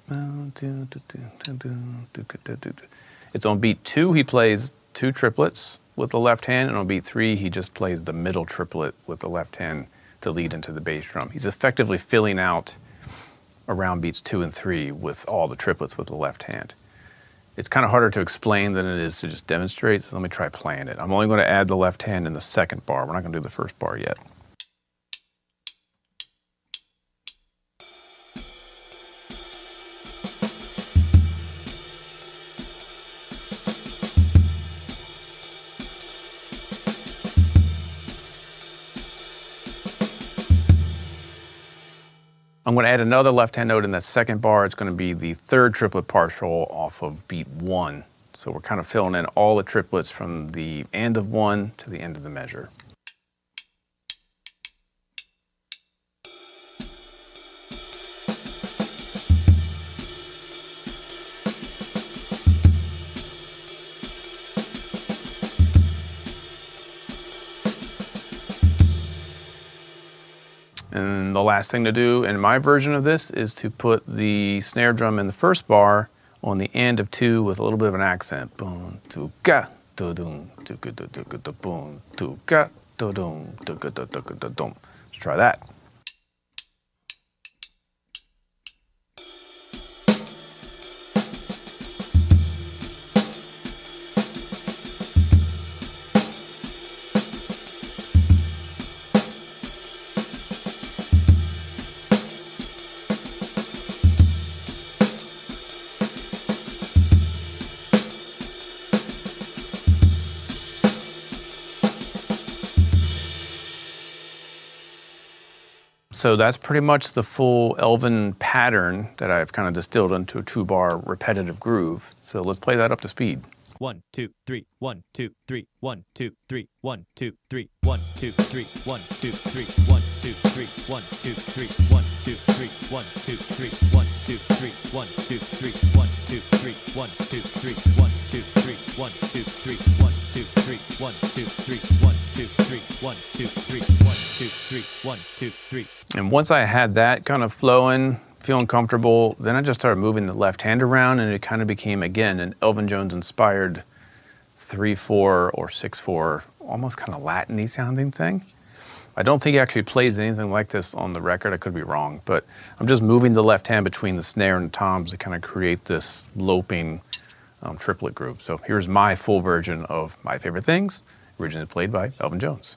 It's on beat two, he plays two triplets with the left hand, and on beat three, he just plays the middle triplet with the left hand to lead into the bass drum. He's effectively filling out around beats two and three with all the triplets with the left hand. It's kind of harder to explain than it is to just demonstrate, so let me try playing it. I'm only going to add the left hand in the second bar. We're not going to do the first bar yet. I'm going to add another left-hand note in that second bar. It's going to be the third triplet partial off of beat one. So we're kind of filling in all the triplets from the end of one to the end of the measure. And the last thing to do in my version of this is to put the snare drum in the first bar on the end of two with a little bit of an accent. Boom, tu ga, tu dum, tu ga, tu ga, tu boom, tu ga, tu dum, tu ga, tu ga, dum. Let's try that. So that's pretty much the full Elvin pattern that I've kind of distilled into a two bar repetitive groove. So let's play that up to speed. One, two, three, one, two, three, one, two, three, one, two, three, one, two, three, one, two, three, one, two, three, one, two, three, one, two, three, one, two, three, one, two, three, one, two, three, one, two, three, one, two, three, one, two, three, one, two, three, one, two, three, one, two, three, one, one, two, three. And once I had that kind of flowing, feeling comfortable, then I just started moving the left hand around and it kind of became, again, an Elvin Jones inspired 3 4 or 6 4, almost kind of Latin y sounding thing. I don't think he actually plays anything like this on the record. I could be wrong, but I'm just moving the left hand between the snare and the toms to kind of create this loping um, triplet groove. So here's my full version of My Favorite Things, originally played by Elvin Jones.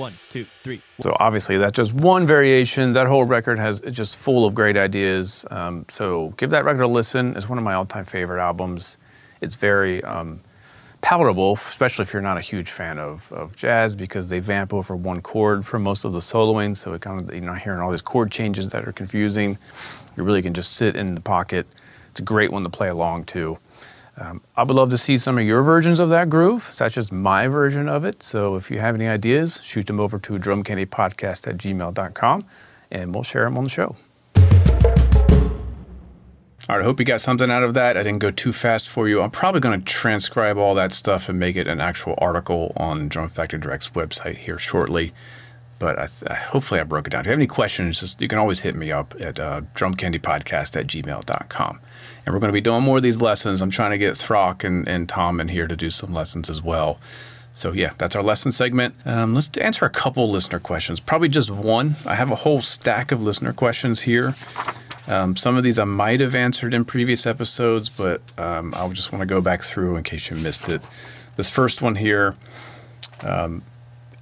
one, two, three. So obviously that's just one variation. That whole record has it's just full of great ideas. Um, so give that record a listen. It's one of my all-time favorite albums. It's very um, palatable, especially if you're not a huge fan of, of jazz, because they vamp over one chord for most of the soloing. So it kind of you're not hearing all these chord changes that are confusing. You really can just sit in the pocket. It's a great one to play along to. Um, I would love to see some of your versions of that groove. That's just my version of it. So if you have any ideas, shoot them over to drumcandypodcast at gmail.com and we'll share them on the show. All right, I hope you got something out of that. I didn't go too fast for you. I'm probably going to transcribe all that stuff and make it an actual article on Drum Factory Direct's website here shortly. But I th- hopefully I broke it down. If you have any questions, just you can always hit me up at uh, drumcandypodcast at gmail.com. And we're going to be doing more of these lessons. I'm trying to get Throck and, and Tom in here to do some lessons as well. So yeah, that's our lesson segment. Um, let's answer a couple listener questions. Probably just one. I have a whole stack of listener questions here. Um, some of these I might have answered in previous episodes, but um, I just want to go back through in case you missed it. This first one here. Um,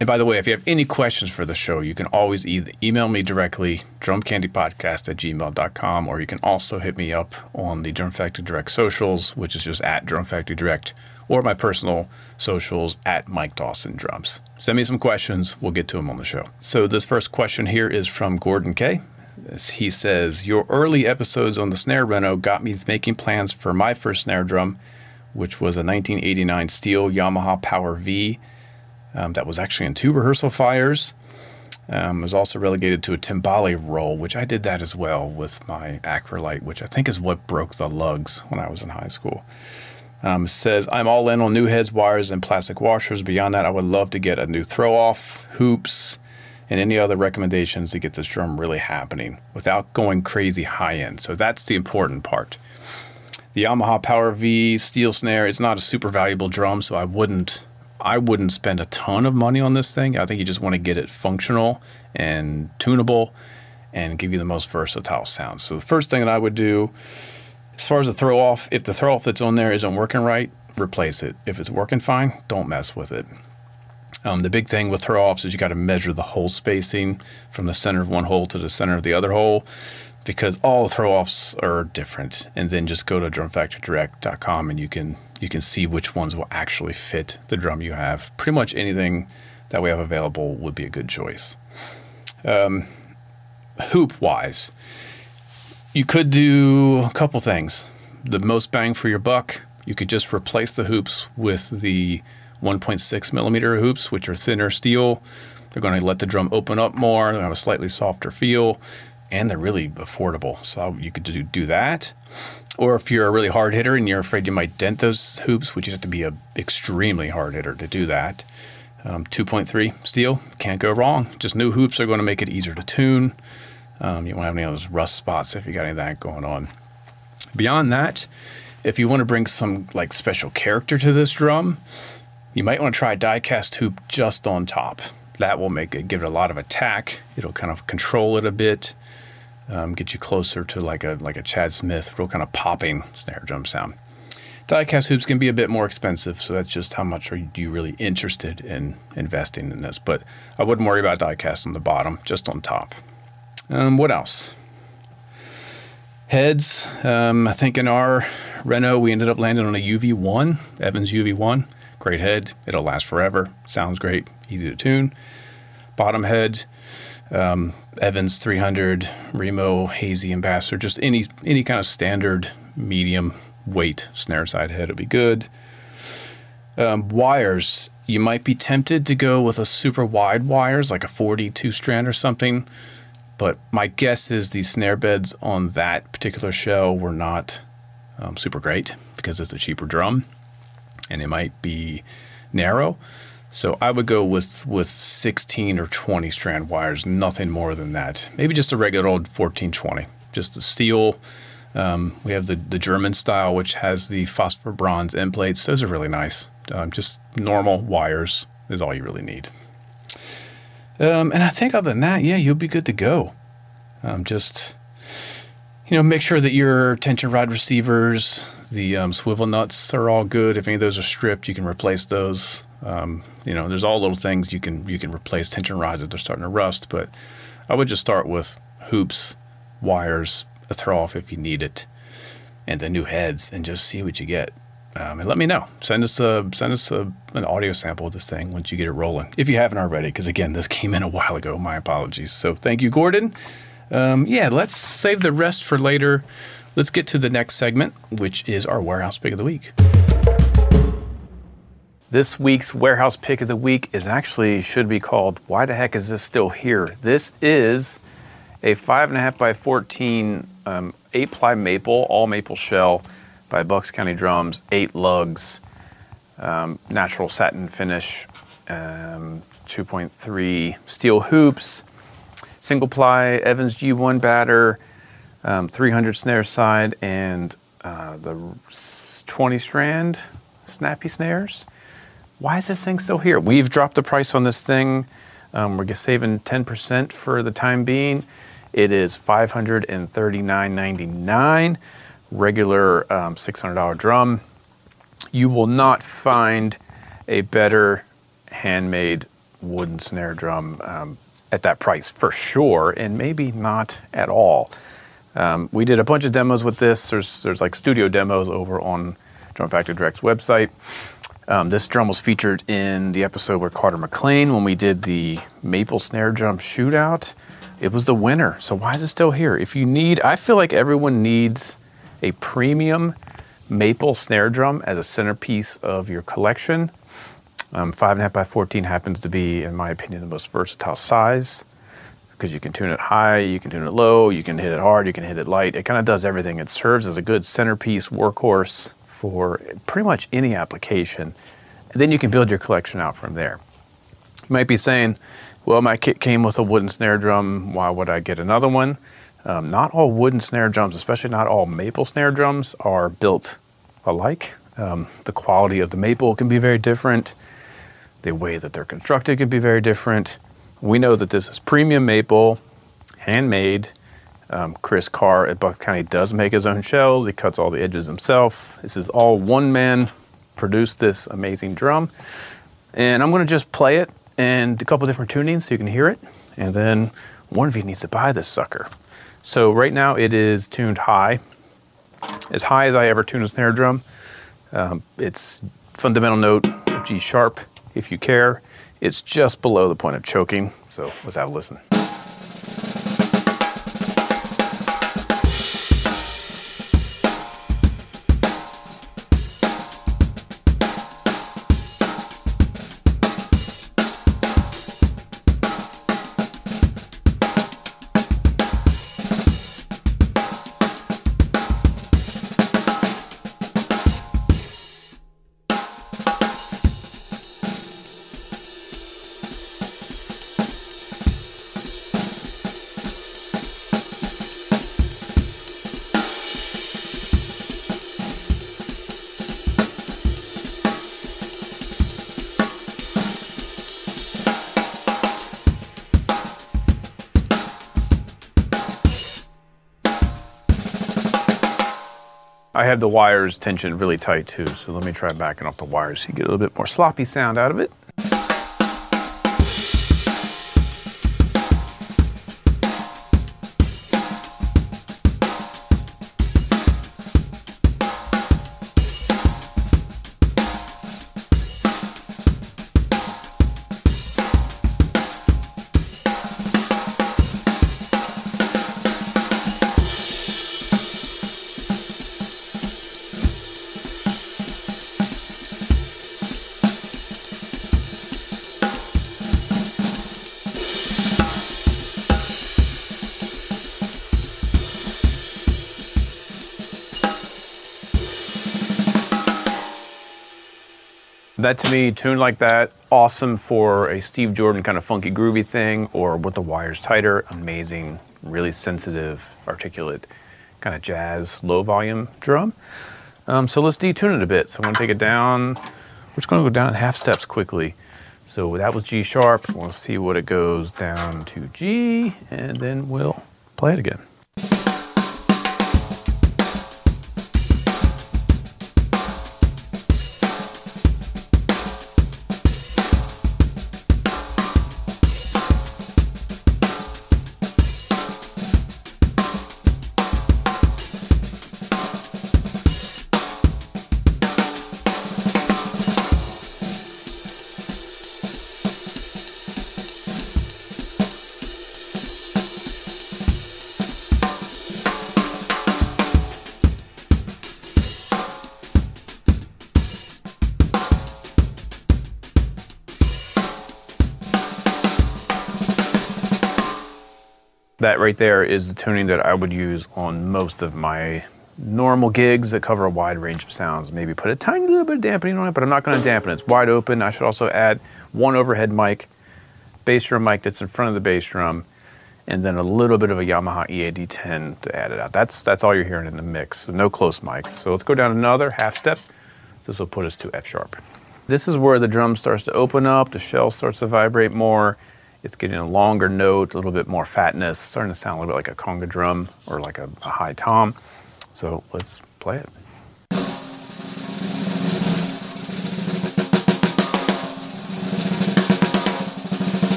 and by the way, if you have any questions for the show, you can always either email me directly, drumcandypodcast at gmail.com, or you can also hit me up on the Drum Factory Direct socials, which is just at Drum Factory Direct, or my personal socials at Mike Dawson Drums. Send me some questions. We'll get to them on the show. So this first question here is from Gordon K. He says, Your early episodes on the snare reno got me making plans for my first snare drum, which was a 1989 steel Yamaha Power V um, that was actually in two rehearsal fires. Um, was also relegated to a timbale role, which I did that as well with my acrylite, which I think is what broke the lugs when I was in high school. Um, says, I'm all in on new heads, wires, and plastic washers. Beyond that, I would love to get a new throw off, hoops, and any other recommendations to get this drum really happening without going crazy high end. So that's the important part. The Yamaha Power V steel snare, it's not a super valuable drum, so I wouldn't I wouldn't spend a ton of money on this thing. I think you just want to get it functional and tunable and give you the most versatile sound. So the first thing that I would do as far as the throw off, if the throw off that's on there isn't working right, replace it. If it's working fine, don't mess with it. Um, the big thing with throw offs is you got to measure the hole spacing from the center of one hole to the center of the other hole because all the throw offs are different. And then just go to drumfactorydirect.com and you can you can see which ones will actually fit the drum you have. Pretty much anything that we have available would be a good choice. Um, hoop wise, you could do a couple things. The most bang for your buck, you could just replace the hoops with the 1.6 millimeter hoops, which are thinner steel. They're going to let the drum open up more. they're going to have a slightly softer feel, and they're really affordable. So you could do, do that. Or if you're a really hard hitter and you're afraid you might dent those hoops, which you have to be an extremely hard hitter to do that. Um, 2.3 steel, can't go wrong. Just new hoops are going to make it easier to tune. Um, you won't have any of those rust spots if you got any of that going on. Beyond that, if you want to bring some like special character to this drum, you might want to try a die cast hoop just on top. That will make it give it a lot of attack. It'll kind of control it a bit, um, get you closer to like a like a Chad Smith, real kind of popping snare drum sound. Diecast hoops can be a bit more expensive, so that's just how much are you really interested in investing in this. But I wouldn't worry about diecast on the bottom, just on top. Um, what else? Heads. Um, I think in our reno, we ended up landing on a UV1, Evans UV1. Great head. It'll last forever. Sounds great. Easy to tune. Bottom head. Um, Evans 300, Remo Hazy Ambassador. Just any any kind of standard medium weight snare side head would be good. Um, wires. You might be tempted to go with a super wide wires, like a 42 strand or something. But my guess is the snare beds on that particular shell were not um, super great because it's a cheaper drum and it might be narrow. So I would go with with 16 or 20 strand wires, nothing more than that. Maybe just a regular old 1420, just the steel. Um, we have the, the German style, which has the phosphor bronze end plates. Those are really nice. Um, just normal wires is all you really need. Um, and I think other than that, yeah, you'll be good to go. Um, just you know, make sure that your tension rod receivers, the um, swivel nuts are all good. If any of those are stripped, you can replace those. Um, you know, there's all little things you can you can replace tension rods if they're starting to rust. But I would just start with hoops, wires, a throw off if you need it, and the new heads, and just see what you get. Um, and let me know. Send us a send us a, an audio sample of this thing once you get it rolling, if you haven't already. Because again, this came in a while ago. My apologies. So thank you, Gordon. Um, yeah, let's save the rest for later. Let's get to the next segment, which is our warehouse pick of the week. This week's warehouse pick of the week is actually should be called "Why the heck is this still here?" This is a five and a half by fourteen um, eight ply maple, all maple shell by Bucks County Drums, eight lugs, um, natural satin finish, um, 2.3 steel hoops, single ply Evans G1 batter, um, 300 snare side, and uh, the 20 strand snappy snares. Why is this thing still here? We've dropped the price on this thing. Um, we're saving 10% for the time being. It is $539.99, regular um, $600 drum. You will not find a better handmade wooden snare drum um, at that price for sure, and maybe not at all. Um, we did a bunch of demos with this. There's there's like studio demos over on Drum Factory Direct's website. Um, this drum was featured in the episode where Carter McLean, when we did the maple snare drum shootout, it was the winner. So why is it still here? If you need, I feel like everyone needs a premium maple snare drum as a centerpiece of your collection. Um, five and a half by 14 happens to be, in my opinion, the most versatile size because you can tune it high, you can tune it low, you can hit it hard, you can hit it light. It kind of does everything. It serves as a good centerpiece workhorse for pretty much any application. And then you can build your collection out from there. You might be saying, well, my kit came with a wooden snare drum. Why would I get another one? Um, not all wooden snare drums, especially not all maple snare drums, are built alike. Um, the quality of the maple can be very different. The way that they're constructed can be very different. We know that this is premium maple, handmade. Um, Chris Carr at Bucks County does make his own shells. He cuts all the edges himself. This is all one man produced this amazing drum. And I'm going to just play it and a couple different tunings so you can hear it. And then one of you needs to buy this sucker. So right now it is tuned high, as high as I ever tune a snare drum. Um, it's fundamental note G sharp if you care. It's just below the point of choking. So let's have a listen. Have the wires tensioned really tight too, so let me try backing off the wires so you get a little bit more sloppy sound out of it. That to me, tuned like that, awesome for a Steve Jordan kind of funky groovy thing, or with the wires tighter, amazing, really sensitive, articulate, kind of jazz, low volume drum. Um, so let's detune it a bit. So I'm gonna take it down. We're just gonna go down half steps quickly. So that was G sharp. We'll see what it goes down to G, and then we'll play it again. That right there is the tuning that I would use on most of my normal gigs that cover a wide range of sounds. Maybe put a tiny little bit of dampening on it, but I'm not going to dampen it. It's wide open. I should also add one overhead mic, bass drum mic that's in front of the bass drum, and then a little bit of a Yamaha E EAD10 to add it out. That's that's all you're hearing in the mix. So no close mics. So let's go down another half step. This will put us to F sharp. This is where the drum starts to open up, the shell starts to vibrate more. It's getting a longer note, a little bit more fatness, starting to sound a little bit like a conga drum or like a, a high tom. So let's play it.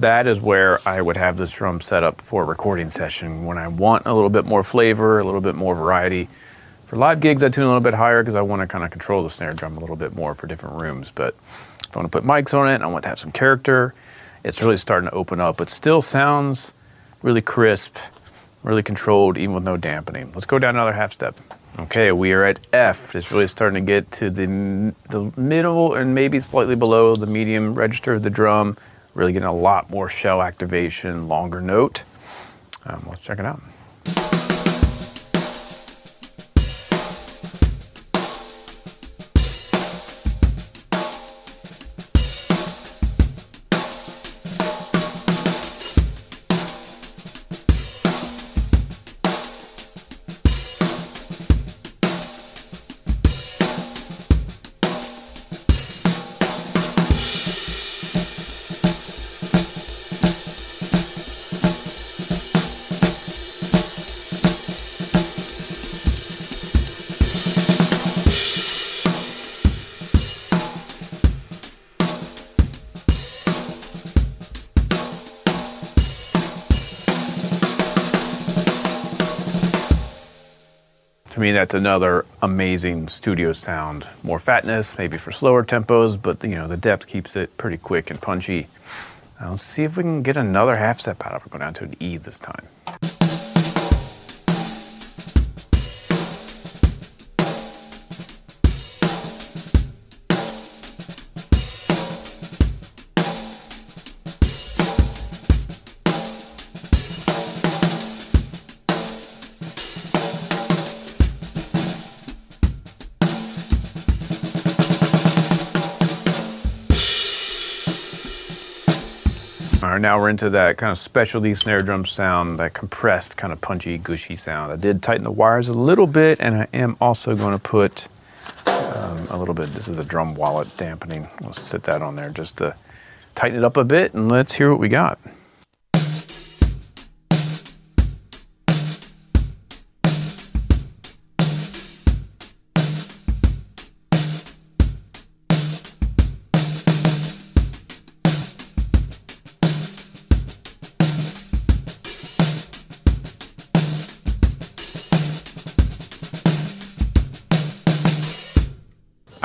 That is where I would have this drum set up for a recording session when I want a little bit more flavor, a little bit more variety. For live gigs, I tune a little bit higher because I want to kind of control the snare drum a little bit more for different rooms. But if I want to put mics on it I want to have some character, it's really starting to open up. It still sounds really crisp, really controlled, even with no dampening. Let's go down another half step. Okay, we are at F. It's really starting to get to the, the middle and maybe slightly below the medium register of the drum. Really getting a lot more shell activation, longer note. Um, let's check it out. That's another amazing studio sound. More fatness, maybe for slower tempos, but you know the depth keeps it pretty quick and punchy. Uh, let's see if we can get another half step out of it. Go down to an E this time. All right, now we're into that kind of specialty snare drum sound, that compressed, kind of punchy, gushy sound. I did tighten the wires a little bit, and I am also going to put um, a little bit. This is a drum wallet dampening. We'll sit that on there just to tighten it up a bit, and let's hear what we got.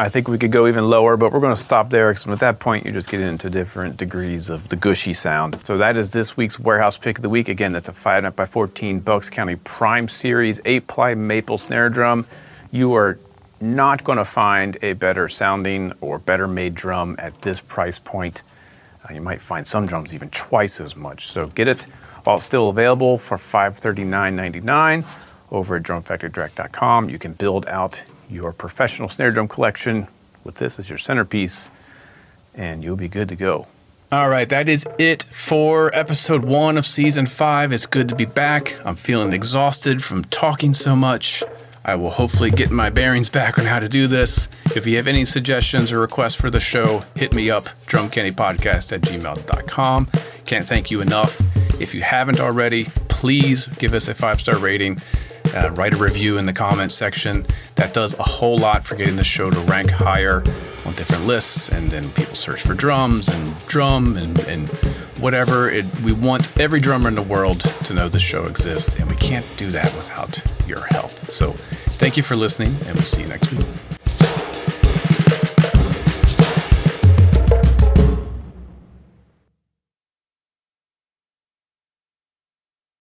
I think we could go even lower, but we're going to stop there because at that point you're just getting into different degrees of the gushy sound. So that is this week's warehouse pick of the week. Again, that's a 5 by 14 Bucks County Prime Series 8 ply maple snare drum. You are not going to find a better sounding or better made drum at this price point. Uh, you might find some drums even twice as much. So get it while it's still available for $539.99 over at drumfactorydirect.com. You can build out your professional snare drum collection with this as your centerpiece, and you'll be good to go. All right, that is it for episode one of season five. It's good to be back. I'm feeling exhausted from talking so much. I will hopefully get my bearings back on how to do this. If you have any suggestions or requests for the show, hit me up, drumcandypodcast at gmail.com. Can't thank you enough. If you haven't already, please give us a five star rating. Uh, write a review in the comments section. That does a whole lot for getting the show to rank higher on different lists. And then people search for drums and drum and, and whatever. It, we want every drummer in the world to know the show exists. And we can't do that without your help. So thank you for listening, and we'll see you next week.